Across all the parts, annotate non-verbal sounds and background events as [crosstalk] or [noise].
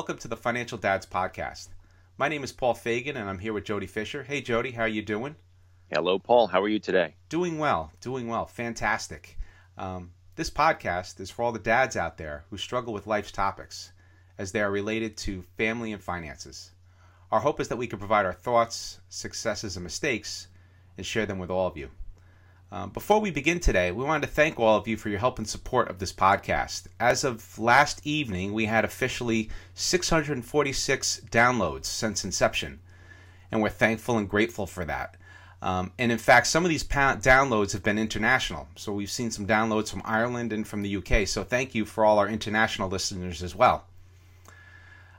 Hello, everyone, and welcome to the Financial Dads Podcast. My name is Paul Fagan, and I'm here with Jody Fisher. Hey, Jody, how are you doing? Hello, Paul. How are you today? Doing well, doing well. Fantastic. Um, this podcast is for all the dads out there who struggle with life's topics as they are related to family and finances. Our hope is that we can provide our thoughts, successes, and mistakes and share them with all of you. Um, before we begin today, we wanted to thank all of you for your help and support of this podcast. As of last evening, we had officially 646 downloads since inception, and we're thankful and grateful for that. Um, and in fact, some of these pa- downloads have been international. So we've seen some downloads from Ireland and from the UK. So thank you for all our international listeners as well.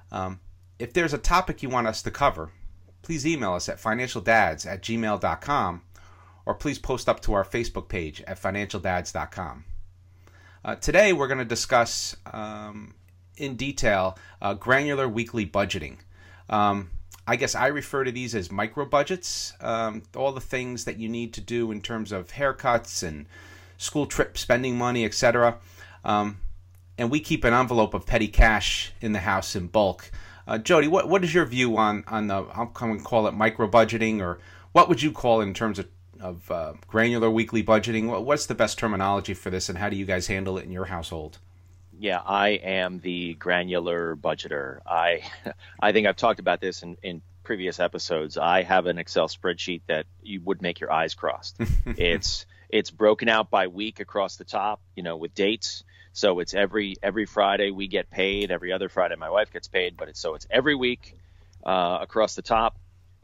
Um, if there's a topic you want us to cover, please email us at financialdads at gmail.com or please post up to our Facebook page at financialdads.com. Uh, today, we're going to discuss um, in detail uh, granular weekly budgeting. Um, I guess I refer to these as micro budgets, um, all the things that you need to do in terms of haircuts and school trip spending money, etc. Um, and we keep an envelope of petty cash in the house in bulk. Uh, Jody, what, what is your view on, on the, I'll come and call it micro budgeting, or what would you call it in terms of of uh, granular weekly budgeting. What's the best terminology for this, and how do you guys handle it in your household? Yeah, I am the granular budgeter. I [laughs] I think I've talked about this in, in previous episodes. I have an Excel spreadsheet that you would make your eyes crossed. [laughs] it's it's broken out by week across the top, you know, with dates. So it's every every Friday we get paid. Every other Friday my wife gets paid, but it's so it's every week uh, across the top,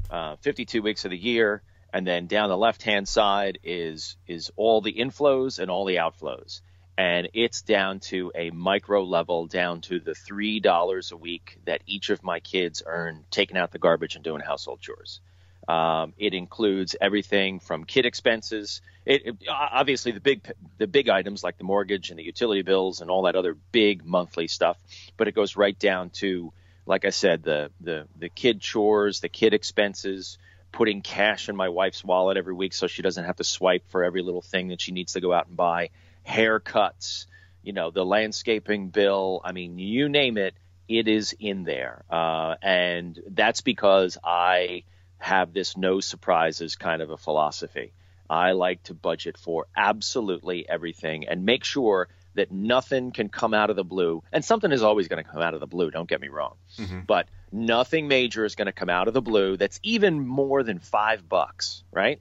uh, 52 weeks of the year and then down the left hand side is is all the inflows and all the outflows. And it's down to a micro level down to the three dollars a week that each of my kids earn taking out the garbage and doing household chores. Um, it includes everything from kid expenses. It, it, obviously the big the big items like the mortgage and the utility bills and all that other big monthly stuff but it goes right down to like i said the the the kid chores the kid expenses putting cash in my wife's wallet every week so she doesn't have to swipe for every little thing that she needs to go out and buy. Haircuts, you know, the landscaping bill. I mean, you name it, it is in there. Uh, and that's because I have this no surprises kind of a philosophy. I like to budget for absolutely everything and make sure that nothing can come out of the blue. And something is always going to come out of the blue, don't get me wrong. Mm-hmm. But nothing major is going to come out of the blue that's even more than five bucks, right?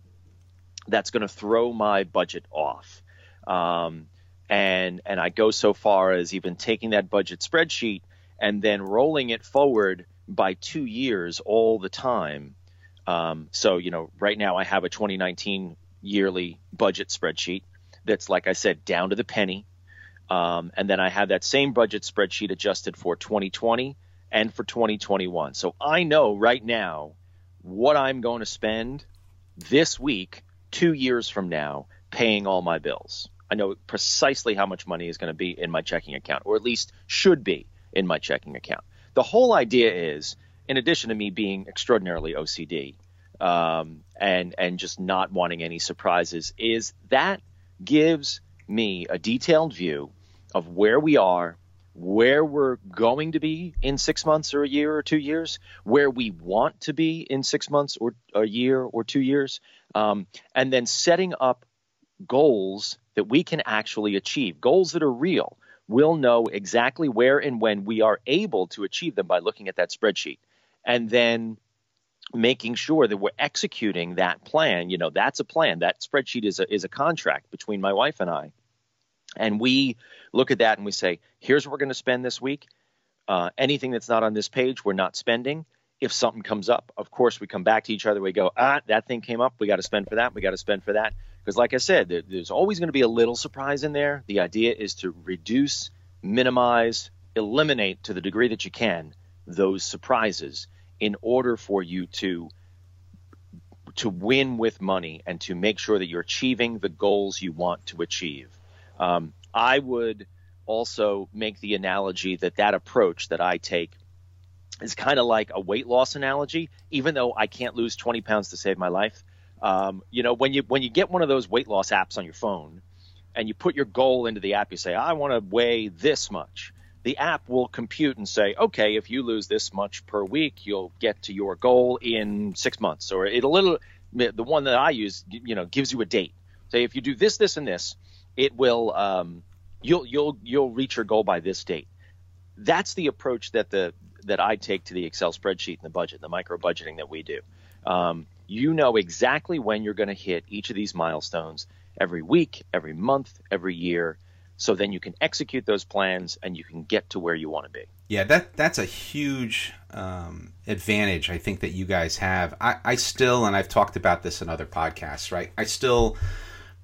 That's going to throw my budget off. Um, and and I go so far as even taking that budget spreadsheet and then rolling it forward by two years all the time. Um, so you know, right now I have a 2019 yearly budget spreadsheet that's like I said down to the penny. Um, and then I have that same budget spreadsheet adjusted for 2020 and for 2021. So I know right now what I'm going to spend this week, two years from now, paying all my bills. I know precisely how much money is going to be in my checking account, or at least should be in my checking account. The whole idea is, in addition to me being extraordinarily OCD um, and and just not wanting any surprises, is that gives me a detailed view of where we are, where we're going to be in six months or a year or two years, where we want to be in six months or a year or two years, um, and then setting up goals that we can actually achieve, goals that are real. We'll know exactly where and when we are able to achieve them by looking at that spreadsheet. And then making sure that we're executing that plan. You know, that's a plan. That spreadsheet is a, is a contract between my wife and I. And we look at that and we say, here's what we're going to spend this week. Uh, anything that's not on this page, we're not spending. If something comes up, of course, we come back to each other. We go, ah, that thing came up. We got to spend for that. We got to spend for that. Because, like I said, there, there's always going to be a little surprise in there. The idea is to reduce, minimize, eliminate to the degree that you can those surprises in order for you to to win with money and to make sure that you're achieving the goals you want to achieve. Um, I would also make the analogy that that approach that I take is kind of like a weight loss analogy. Even though I can't lose 20 pounds to save my life, um, you know, when you when you get one of those weight loss apps on your phone, and you put your goal into the app, you say, I want to weigh this much. the app will compute and say, okay, if you lose this much per week, you'll get to your goal in six months. Or it a little, the one that I use, you know, gives you a date. Say if you do this, this, and this, it will, um, you'll you'll you'll reach your goal by this date. That's the approach that the that I take to the Excel spreadsheet and the budget, the micro budgeting that we do. Um, you know exactly when you're going to hit each of these milestones every week, every month, every year. So then you can execute those plans and you can get to where you want to be. Yeah, that that's a huge um, advantage I think that you guys have. I, I still, and I've talked about this in other podcasts, right? I still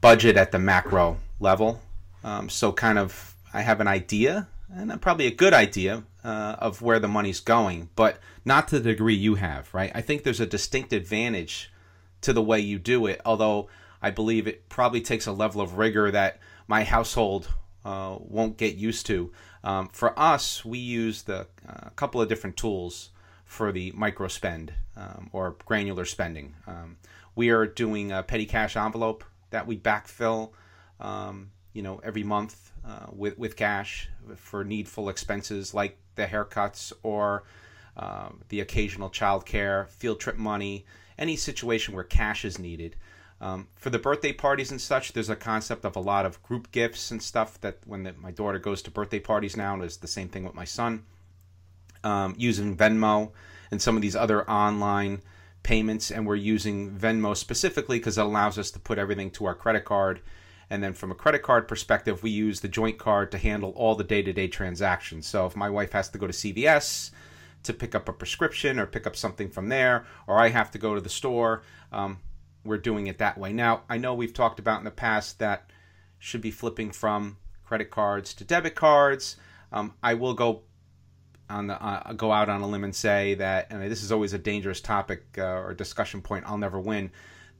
budget at the macro level. Um, so kind of I have an idea and probably a good idea uh, of where the money's going, but not to the degree you have, right? I think there's a distinct advantage to the way you do it, although I believe it probably takes a level of rigor that my household uh, won't get used to. Um, for us, we use the uh, couple of different tools for the micro spend um, or granular spending. Um, we are doing a petty cash envelope that we backfill, um, you know, every month uh, with with cash for needful expenses like the haircuts or um, the occasional child care, field trip money, any situation where cash is needed. Um, for the birthday parties and such, there's a concept of a lot of group gifts and stuff that when the, my daughter goes to birthday parties now, and it's the same thing with my son. Um, using Venmo and some of these other online payments, and we're using Venmo specifically because it allows us to put everything to our credit card. And then from a credit card perspective, we use the joint card to handle all the day to day transactions. So if my wife has to go to CVS to pick up a prescription or pick up something from there, or I have to go to the store, um, we're doing it that way. Now, I know we've talked about in the past that should be flipping from credit cards to debit cards. Um, I will go on the uh, go out on a limb and say that, and this is always a dangerous topic uh, or discussion point. I'll never win.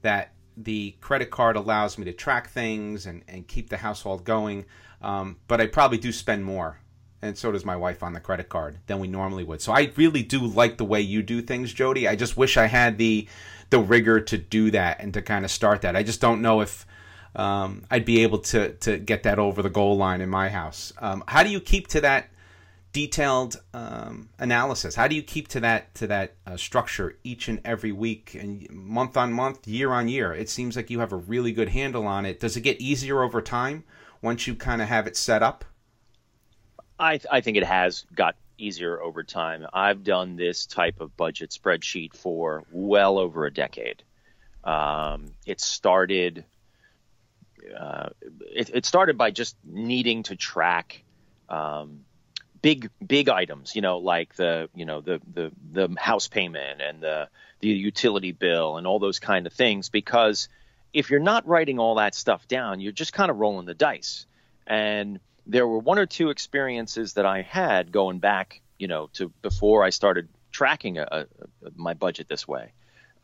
That the credit card allows me to track things and, and keep the household going, um, but I probably do spend more, and so does my wife on the credit card than we normally would. So I really do like the way you do things, Jody. I just wish I had the the rigor to do that and to kind of start that. I just don't know if um, I'd be able to to get that over the goal line in my house. Um, how do you keep to that detailed um, analysis? How do you keep to that to that uh, structure each and every week and month on month, year on year? It seems like you have a really good handle on it. Does it get easier over time once you kind of have it set up? I, I think it has got easier over time. I've done this type of budget spreadsheet for well over a decade. Um, it started. Uh, it, it, started by just needing to track um, big big items, you know, like the you know the the the house payment and the the utility bill and all those kind of things. Because if you're not writing all that stuff down, you're just kind of rolling the dice. And there were one or two experiences that I had going back, you know, to before I started tracking a, a, my budget this way,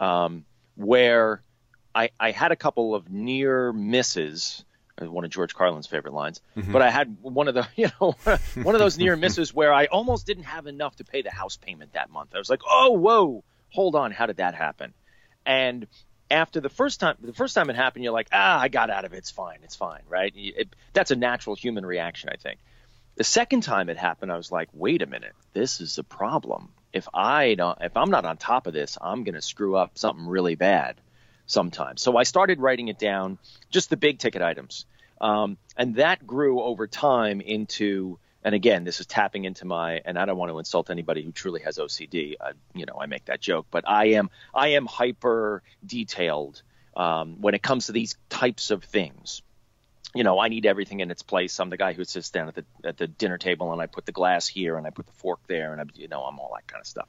um, where I, I had a couple of near misses one of George Carlin's favorite lines. Mm-hmm. But I had one of the, [laughs] you know, one of those near misses where I almost didn't have enough to pay the house payment that month. I was like, oh, whoa, hold on, how did that happen? And after the first time, the first time it happened, you're like, ah, I got out of it. It's fine. It's fine, right? It, that's a natural human reaction, I think. The second time it happened, I was like, wait a minute, this is a problem. If I don't, if I'm not on top of this, I'm going to screw up something really bad sometimes. So I started writing it down, just the big ticket items. Um, and that grew over time into, and again, this is tapping into my, and I don't want to insult anybody who truly has OCD. I, you know, I make that joke, but I am, I am hyper detailed um, when it comes to these types of things. You know, I need everything in its place. I'm the guy who sits down at the at the dinner table and I put the glass here and I put the fork there and I, you know, I'm all that kind of stuff.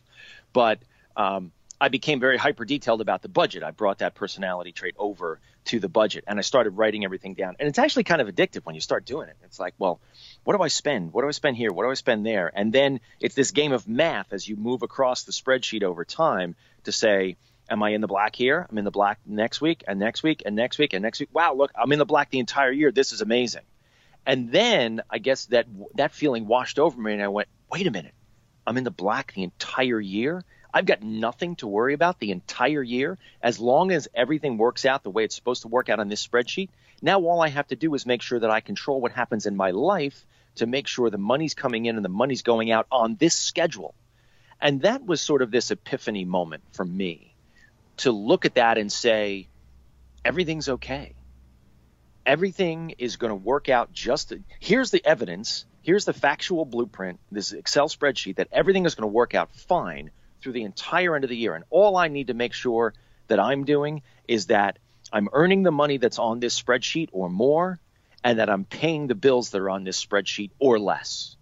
But um, I became very hyper detailed about the budget. I brought that personality trait over to the budget and I started writing everything down. And it's actually kind of addictive when you start doing it. It's like, well, what do I spend? What do I spend here? What do I spend there? And then it's this game of math as you move across the spreadsheet over time to say, am I in the black here? I'm in the black next week and next week and next week and next week. Wow, look, I'm in the black the entire year. This is amazing. And then I guess that that feeling washed over me and I went, wait a minute. I'm in the black the entire year I've got nothing to worry about the entire year as long as everything works out the way it's supposed to work out on this spreadsheet. Now all I have to do is make sure that I control what happens in my life to make sure the money's coming in and the money's going out on this schedule. And that was sort of this epiphany moment for me to look at that and say, everything's okay. Everything is going to work out just. Here's the evidence. Here's the factual blueprint, this Excel spreadsheet that everything is going to work out fine through the entire end of the year. And all I need to make sure that I'm doing is that I'm earning the money that's on this spreadsheet or more, and that I'm paying the bills that are on this spreadsheet or less.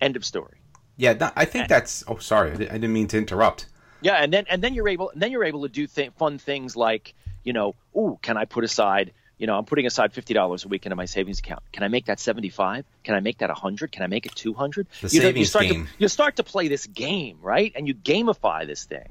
End of story. Yeah, I think that's. Oh, sorry, I didn't mean to interrupt. Yeah, and then and then you're able and then you're able to do th- fun things like you know, ooh, can I put aside you know, I'm putting aside fifty dollars a week into my savings account. Can I make that seventy five? Can I make that hundred? Can I make it two hundred? The you savings know, you start game. To, you start to play this game, right? And you gamify this thing,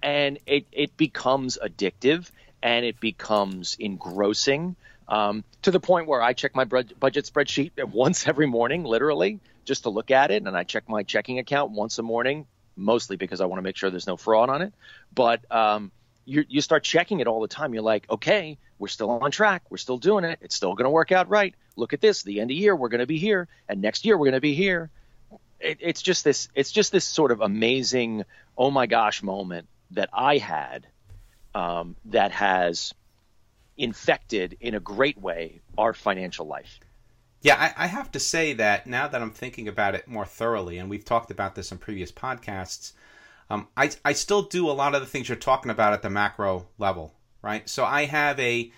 and it it becomes addictive and it becomes engrossing um, to the point where I check my budget spreadsheet once every morning, literally, just to look at it, and I check my checking account once a morning, mostly because I want to make sure there's no fraud on it. But um, you, you start checking it all the time. You're like, okay, we're still on track. We're still doing it. It's still going to work out right. Look at this. The end of year, we're going to be here, and next year we're going to be here. It, it's just this. It's just this sort of amazing, oh my gosh moment that I had um, that has infected in a great way our financial life. Yeah, I, I, have to say that now that I'm thinking about it more thoroughly, and we've talked about this in previous podcasts, um, I, I still do a lot of the things you're talking about at the macro level, right? So I have a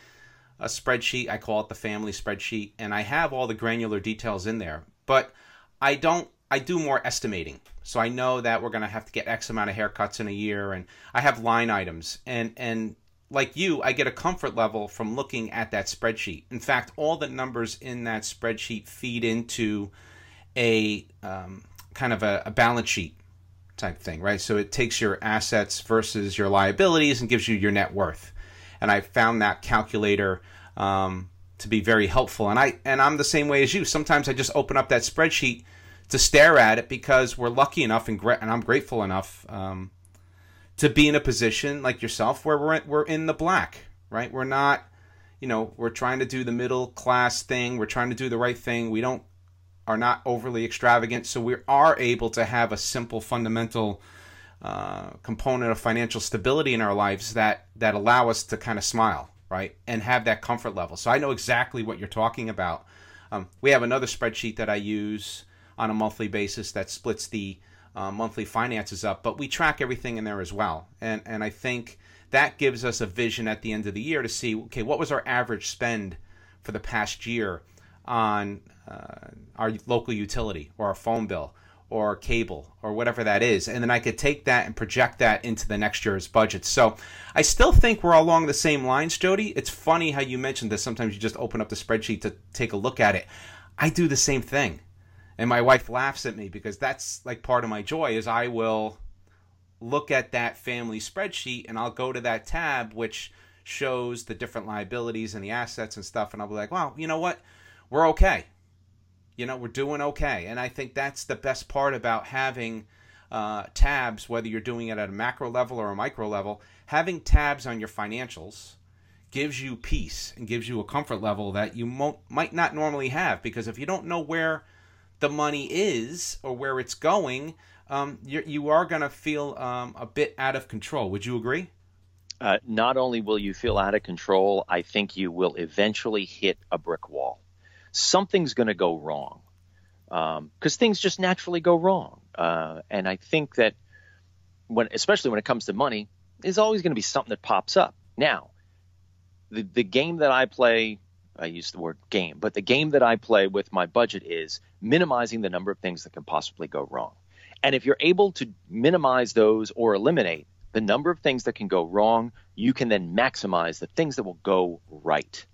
a spreadsheet, I call it the family spreadsheet, and I have all the granular details in there, but I don't I do more estimating. So I know that we're going to have to get X amount of haircuts in a year and I have line items and and like you, I get a comfort level from looking at that spreadsheet. In fact, all the numbers in that spreadsheet feed into a um, kind of a, a, balance sheet type thing, right? So it takes your assets versus your liabilities and gives you your net worth. And I found that calculator um, to be very helpful. And I and I'm the same way as you. Sometimes I just open up that spreadsheet to stare at it because we're lucky enough and, gra- and I'm grateful enough. Um, to be in a position like yourself where we're we're in the black, right? We're not, you know, we're trying to do the middle class thing. We're trying to do the right thing. We don't are not overly extravagant, so we are able to have a simple fundamental uh, component of financial stability in our lives that that allow us to kind of smile, right, and have that comfort level. So I know exactly what you're talking about. Um, we have another spreadsheet that I use on a monthly basis that splits the uh, monthly finances up, but we track everything in there as well. And and I think that gives us a vision at the end of the year to see okay what was our average spend for the past year on uh, our local utility or our phone bill or cable or whatever that is. And then i could take that and project that into the next year's budget. So i still think we're along the same lines jody. It's funny how you mentioned that sometimes you just open up the spreadsheet to take a look at it. I do the same thing. And my wife laughs at me because that's like part of my joy is I will look at that family spreadsheet and I'll go to that tab which shows the different liabilities and the assets and stuff. And I'll be like, "Wow, you know what? We're okay. You know, we're doing okay." And I think that's the best part about having uh, tabs, whether you're doing it at a macro level or a micro level, having tabs on your financials gives you peace and gives you a comfort level that you might not normally have because if you don't know where the money is or where it's going, um, you are going to feel um, a bit out of control. Would you agree? Uh, not only will you feel out of control, I think you will eventually hit a brick wall. Something's going to go wrong because um, things just naturally go wrong. Uh, and I think that when, especially when it comes to money, there's always going to be something that pops up. Now, the the game that I play I use the word game, but the game that I play with my budget is minimizing the number of things that can possibly go wrong. And if you're able to minimize those or eliminate the number of things that can go wrong, you can then maximize the things that will go right.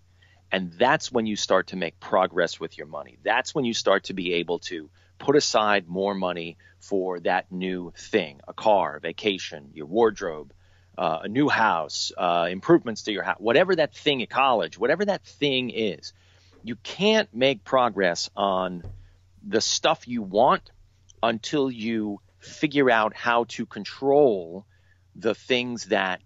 And that's when you start to make progress with your money. That's when you start to be able to put aside more money for that new thing a car, vacation, your wardrobe, uh, a new house, uh, improvements to your house, whatever that thing at college, whatever that thing is, you can't make progress on the stuff you want until you figure out how to control the things that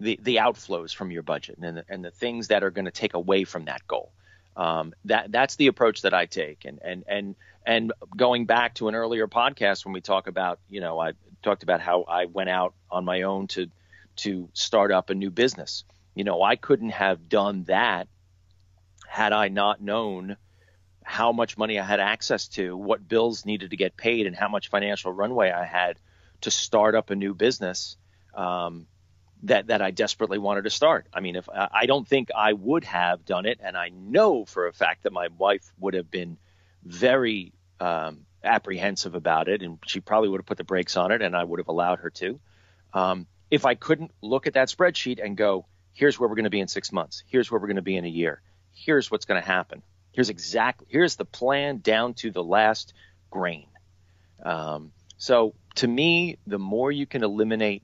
the, the outflows from your budget and the, and the things that are going to take away from that goal. Um, that that's the approach that I take, and and and and going back to an earlier podcast when we talk about, you know, I talked about how I went out on my own to to start up a new business. You know, I couldn't have done that had I not known how much money I had access to, what bills needed to get paid, and how much financial runway I had to start up a new business um, that that I desperately wanted to start. I mean, if I don't think I would have done it, and I know for a fact that my wife would have been very um, apprehensive about it, and she probably would have put the brakes on it, and I would have allowed her to. Um, if I couldn't look at that spreadsheet and go, here's where we're going to be in six months, here's where we're going to be in a year, here's what's going to happen, here's exactly here's the plan down to the last grain. Um, so to me, the more you can eliminate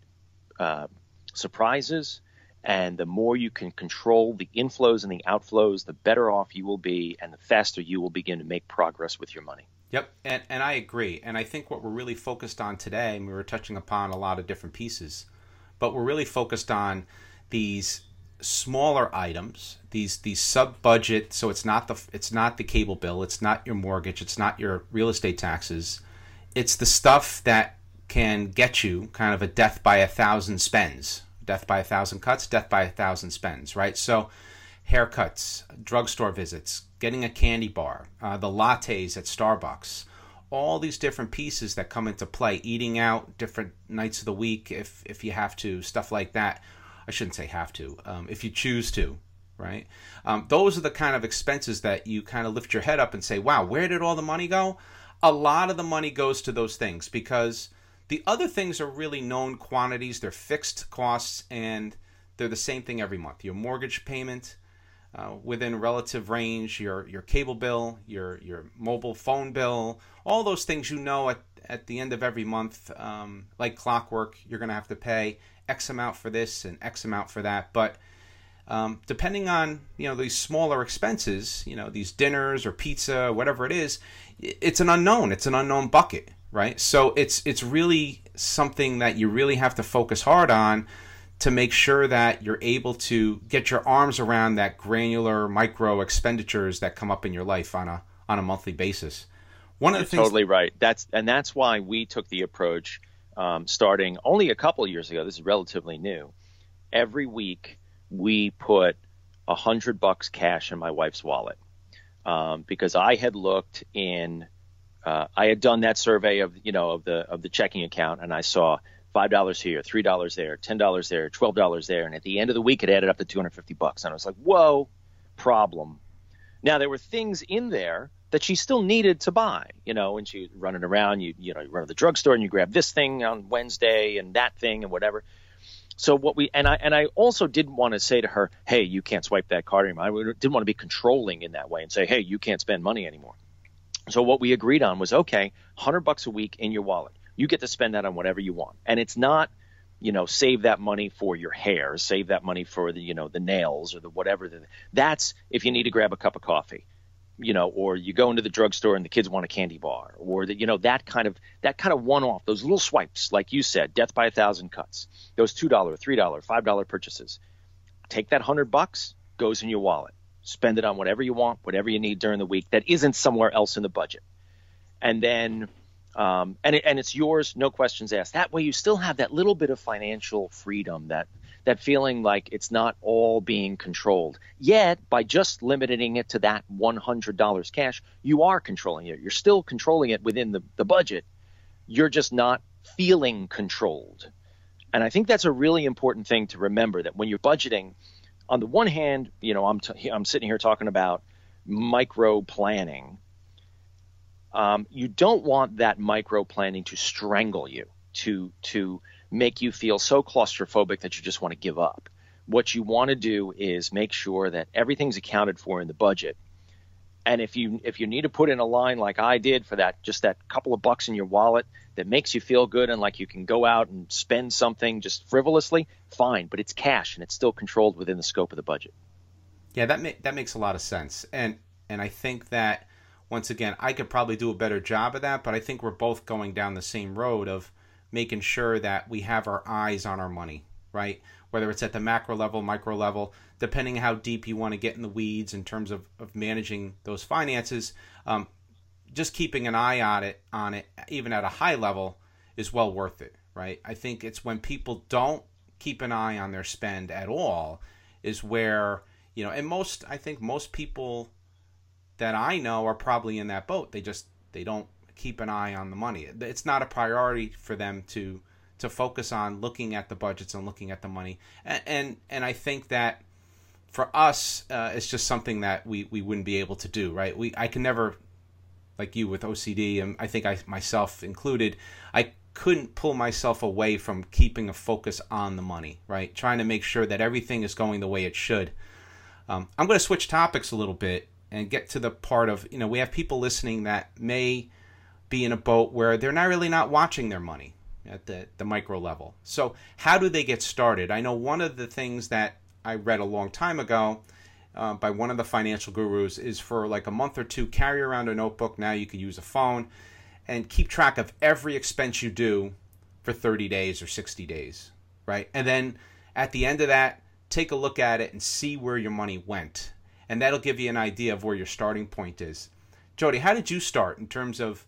uh, surprises and the more you can control the inflows and the outflows, the better off you will be, and the faster you will begin to make progress with your money. Yep, and, and I agree. And I think what we're really focused on today, and we were touching upon a lot of different pieces, but we're really focused on these smaller items, these these sub budget. So it's not the it's not the cable bill, it's not your mortgage, it's not your real estate taxes. It's the stuff that can get you kind of a death by a thousand spends, death by a thousand cuts, death by a thousand spends, right? So haircuts, drugstore visits, getting a candy bar, uh, the lattes at Starbucks, all these different pieces that come into play, eating out different nights of the week if if you have to, stuff like that. I shouldn't say have to, um, if you choose to, right? Um, those are the kind of expenses that you kind of lift your head up and say, wow, where did all the money go? A lot of the money goes to those things because the other things are really known quantities, they're fixed costs, and they're the same thing every month. Your mortgage payment, uh, within relative range, your your cable bill, your your mobile phone bill, all those things you know at, at the end of every month, um, like clockwork, you're going to have to pay X amount for this and X amount for that. But um, depending on you know these smaller expenses, you know these dinners or pizza, whatever it is, it's an unknown. It's an unknown bucket right? So it's it's really something that you really have to focus hard on to make sure that you're able to get your arms around that granular micro expenditures that come up in your life on a on a monthly basis. One of the things totally right. That's and that's why we took the approach um, starting only a couple years ago. This is relatively new. Every week we put a hundred bucks cash in my wife's wallet um, because I had looked in uh, I had done that survey of you know of the of the checking account, and I saw five dollars here, three dollars there, ten dollars there, twelve dollars there, and at the end of the week, it added up to two hundred fifty bucks, and I was like, whoa, problem. Now there were things in there that she still needed to buy, you know, and she was running around, you you know, you run to the drugstore and you grab this thing on Wednesday and that thing and whatever. So what we and I and I also didn't want to say to her, hey, you can't swipe that card anymore. I didn't want to be controlling in that way and say, hey, you can't spend money anymore. So what we agreed on was okay, 100 bucks a week in your wallet. You get to spend that on whatever you want. And it's not, you know, save that money for your hair, save that money for the, you know, the nails or the whatever. The, that's if you need to grab a cup of coffee, you know, or you go into the drugstore and the kids want a candy bar or the, you know, that kind of, that kind of one off, those little swipes, like you said, death by a thousand cuts, those $2, $3, $5 purchases. Take that hundred bucks, goes in your wallet spend it on whatever you want, whatever you need during the week that isn't somewhere else in the budget. And then, um, and, it, and it's yours, no questions asked. That way you still have that little bit of financial freedom, that, that feeling like it's not all being controlled. Yet, by just limiting it to that $100 cash, you are controlling it. You're still controlling it within the, the budget. You're just not feeling controlled. And I think that's a really important thing to remember that when you're budgeting – on the one hand, you know, I'm t- I'm sitting here talking about micro planning. Um, you don't want that micro planning to strangle you, to to make you feel so claustrophobic that you just want to give up. What you want to do is make sure that everything's accounted for in the budget and if you if you need to put in a line like I did for that just that couple of bucks in your wallet that makes you feel good and like you can go out and spend something just frivolously, fine, but it's cash and it's still controlled within the scope of the budget. Yeah, that ma- that makes a lot of sense. And and I think that once again, I could probably do a better job of that, but I think we're both going down the same road of making sure that we have our eyes on our money, right? Whether it's at the macro level, micro level, depending how deep you want to get in the weeds in terms of, of managing those finances, um, just keeping an eye on it, on it, even at a high level, is well worth it, right? I think it's when people don't keep an eye on their spend at all, is where you know, and most I think most people that I know are probably in that boat. They just they don't keep an eye on the money. It's not a priority for them to to focus on looking at the budgets and looking at the money. And and, and I think that for us, uh, it's just something that we, we wouldn't be able to do, right? We I can never, like you with OCD, and I think I myself included, I couldn't pull myself away from keeping a focus on the money, right? Trying to make sure that everything is going the way it should. Um, I'm going to switch topics a little bit and get to the part of you know we have people listening that may be in a boat where they're not really not watching their money at the, the micro level. So how do they get started? I know one of the things that I read a long time ago uh, by one of the financial gurus is for like a month or two carry around a notebook. Now you could use a phone and keep track of every expense you do for 30 days or 60 days, right? And then at the end of that, take a look at it and see where your money went and that'll give you an idea of where your starting point is. Jody, how did you start in terms of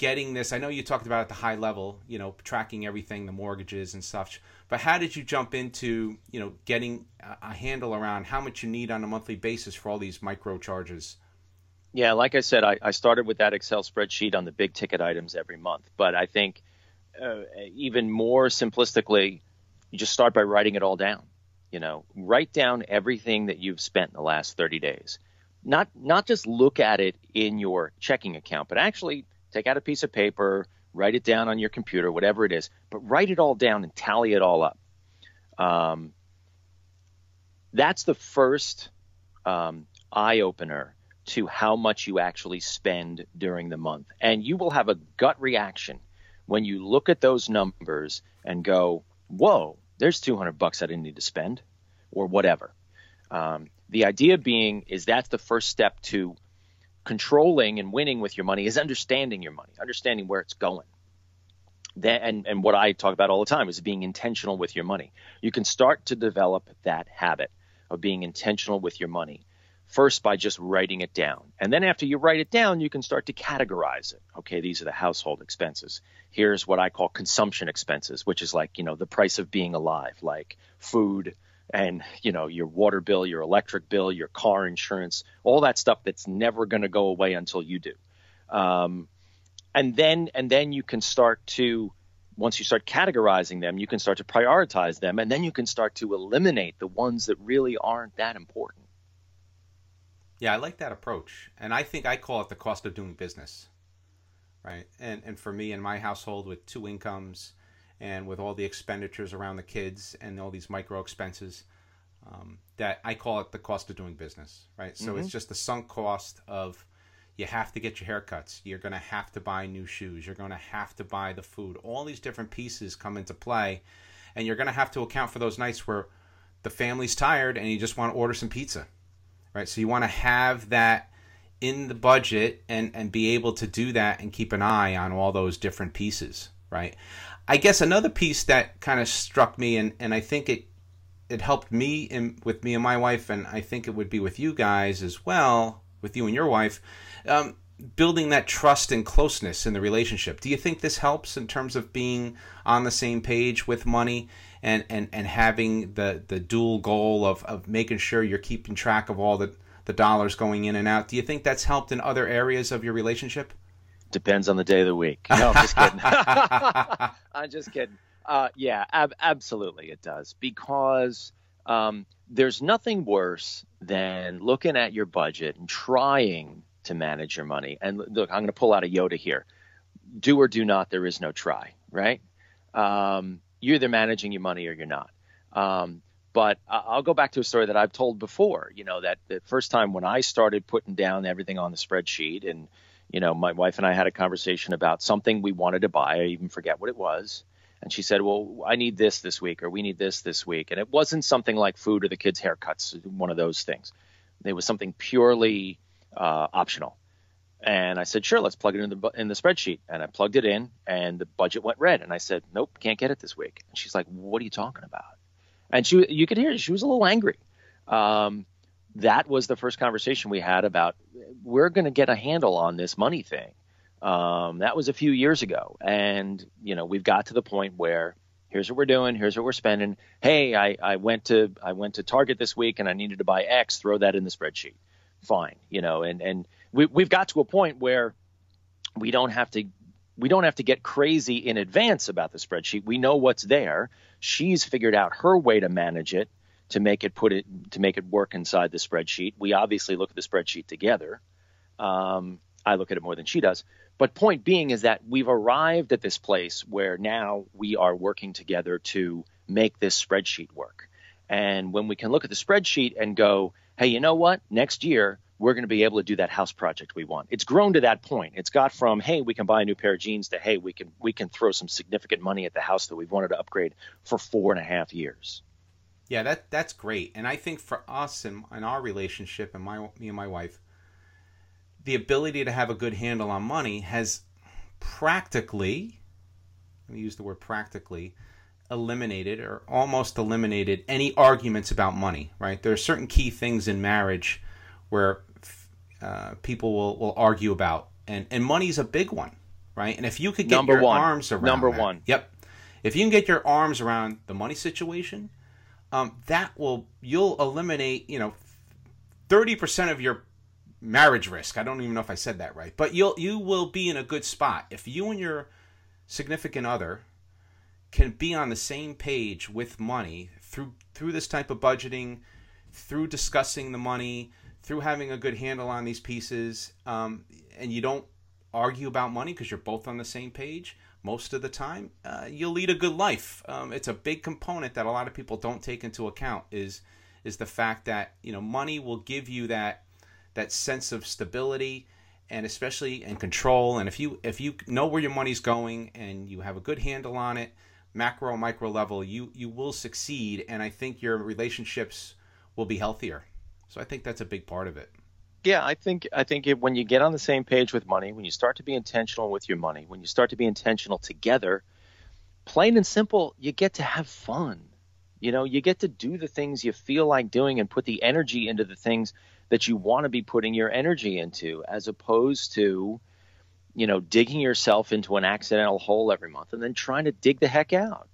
getting this? I know you talked about at the high level, you know, tracking everything, the mortgages and such. But how did you jump into, you know, getting a handle around how much you need on a monthly basis for all these micro charges? Yeah, like I said, I, I started with that Excel spreadsheet on the big ticket items every month. But I think uh, even more simplistically, you just start by writing it all down. You know, write down everything that you've spent in the last 30 days. Not not just look at it in your checking account, but actually take out a piece of paper, write it down on your computer, whatever it is, but write it all down and tally it all up. Um, that's the first um, eye opener to how much you actually spend during the month. And you will have a gut reaction when you look at those numbers and go, whoa, there's 200 bucks I didn't need to spend or whatever. Um, the idea being is that's the first step to controlling and winning with your money is understanding your money, understanding where it's going. That, and, and what I talk about all the time is being intentional with your money. You can start to develop that habit of being intentional with your money first by just writing it down. And then after you write it down, you can start to categorize it. Okay, these are the household expenses. Here's what I call consumption expenses, which is like, you know, the price of being alive, like food and, you know, your water bill, your electric bill, your car insurance, all that stuff that's never going to go away until you do. Um, and then and then you can start to once you start categorizing them, you can start to prioritize them, and then you can start to eliminate the ones that really aren't that important. Yeah, I like that approach, and I think I call it the cost of doing business, right? And and for me in my household with two incomes, and with all the expenditures around the kids and all these micro expenses, um, that I call it the cost of doing business, right? So mm-hmm. it's just the sunk cost of you have to get your haircuts, you're going to have to buy new shoes, you're going to have to buy the food. All these different pieces come into play, and you're going to have to account for those nights where the family's tired and you just want to order some pizza right? So you want to have that in the budget and and be able to do that and keep an eye on all those different pieces, right? I guess another piece that kind of struck me and and I think it it helped me in, with me and my wife and I think it would be with you guys as well, with you and your wife. Um, building that trust and closeness in the relationship. Do you think this helps in terms of being on the same page with money and, and, and having the, the dual goal of, of making sure you're keeping track of all the, the dollars going in and out? Do you think that's helped in other areas of your relationship? Depends on the day of the week. No, I'm just kidding. [laughs] [laughs] I'm just kidding. Uh, yeah, ab- absolutely, it does because um, there's nothing worse than looking at your budget and trying to manage your money. And look, I'm going to pull out a Yoda here. Do or do not, there is no try, right? Um, you're either managing your money or you're not. Um, but I'll go back to a story that I've told before. You know, that the first time when I started putting down everything on the spreadsheet, and you know, my wife and I had a conversation about something we wanted to buy. I even forget what it was. And she said, "Well, I need this this week, or we need this this week." And it wasn't something like food or the kids' haircuts, one of those things. It was something purely uh, optional. And I said, sure, let's plug it in the in the spreadsheet. And I plugged it in, and the budget went red. And I said, nope, can't get it this week. And she's like, what are you talking about? and she you could hear she was a little angry. Um, that was the first conversation we had about we're going to get a handle on this money thing. Um, that was a few years ago, and you know we've got to the point where here's what we're doing, here's what we're spending. Hey, I, I went to I went to Target this week and I needed to buy X. Throw that in the spreadsheet. Fine, you know, and and we, we've got to a point where we don't have to we don't have to get crazy in advance about the spreadsheet. We know what's there. She's figured out her way to manage it to make it put it to make it work inside the spreadsheet. We obviously look at the spreadsheet together. Um, I look at it more than she does. But point being is that we've arrived at this place where now we are working together to make this spreadsheet work. And when we can look at the spreadsheet and go, hey, you know what? Next year we're going to be able to do that house project we want. It's grown to that point. It's got from hey, we can buy a new pair of jeans to hey, we can we can throw some significant money at the house that we've wanted to upgrade for four and a half years. Yeah, that that's great. And I think for us and in, in our relationship and my me and my wife, the ability to have a good handle on money has practically let me use the word practically eliminated or almost eliminated any arguments about money, right? There are certain key things in marriage where uh, people will, will argue about, and and money's a big one, right? And if you could get number your one. arms around number that, one, yep, if you can get your arms around the money situation, um, that will you'll eliminate you know thirty percent of your marriage risk. I don't even know if I said that right, but you'll you will be in a good spot if you and your significant other can be on the same page with money through through this type of budgeting, through discussing the money, through having a good handle on these pieces, um, and you don't argue about money because you're both on the same page most of the time, uh, you'll lead a good life. Um, it's a big component that a lot of people don't take into account is is the fact that you know money will give you that that sense of stability and especially in control. And if you if you know where your money's going and you have a good handle on it, macro micro level, you you will succeed. And I think your relationships will be healthier. So I think that's a big part of it. Yeah, I think I think it, when you get on the same page with money, when you start to be intentional with your money, when you start to be intentional together, plain and simple, you get to have fun. You know, you get to do the things you feel like doing and put the energy into the things that you want to be putting your energy into, as opposed to, you know, digging yourself into an accidental hole every month and then trying to dig the heck out.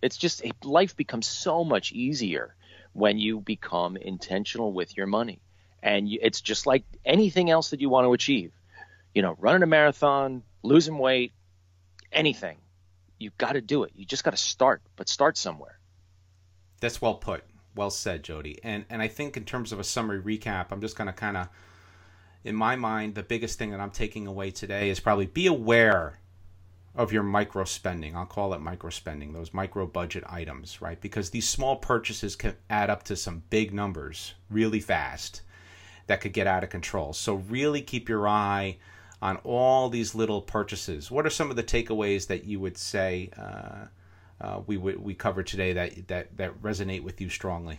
It's just life becomes so much easier when you become intentional with your money. And it's just like anything else that you want to achieve. You know, running a marathon, losing weight, anything. You've got to do it. You just got to start, but start somewhere. That's well put. Well said, Jody. And and I think in terms of a summary recap, I'm just going to kind of in my mind, the biggest thing that I'm taking away today is probably be aware of your micro spending. I'll call it micro spending, those micro budget items, right? Because these small purchases can add up to some big numbers really fast that could get out of control. So really keep your eye on all these little purchases. What are some of the takeaways that you would say uh, uh, we we covered today that that that resonate with you strongly?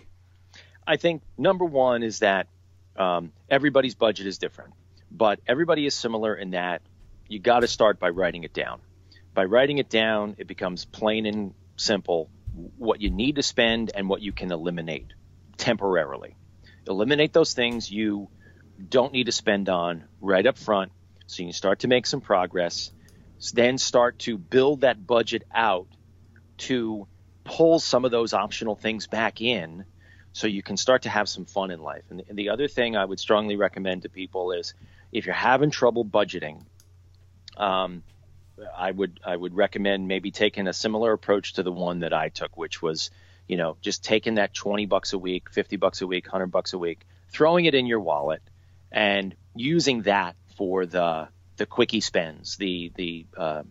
I think number one is that um, everybody's budget is different, but everybody is similar in that you got to start by writing it down. By writing it down, it becomes plain and simple what you need to spend and what you can eliminate temporarily. Eliminate those things you don't need to spend on right up front so you can start to make some progress. Then start to build that budget out to pull some of those optional things back in so you can start to have some fun in life. And the, other thing I would strongly recommend to people is if you're having trouble budgeting, um, I would I would recommend maybe taking a similar approach to the one that I took, which was, you know, just taking that 20 bucks a week, 50 bucks a week, 100 bucks a week, throwing it in your wallet and using that for the the quickie spends, the the uh,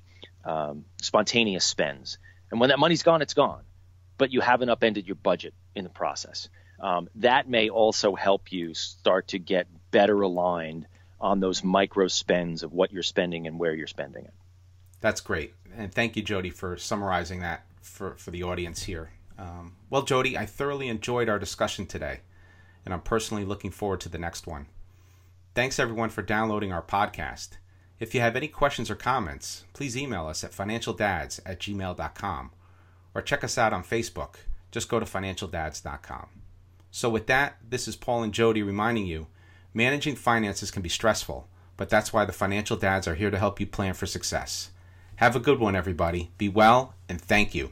um, spontaneous spends. And when that money's gone, it's gone. But you haven't upended your budget in the process. Um, that may also help you start to get better aligned on those micro spends of what you're spending and where you're spending it. That's great. And thank you, Jody, for summarizing that for, for the audience here. Um, well, Jody, I thoroughly enjoyed our discussion today, and I'm personally looking forward to the next one. Thanks, everyone, for downloading our podcast. If you have any questions or comments, please email us at financialdads at gmail.com or check us out on Facebook, just go to financialdads.com. So, with that, this is Paul and Jody reminding you managing finances can be stressful, but that's why the financial dads are here to help you plan for success. Have a good one, everybody. Be well, and thank you.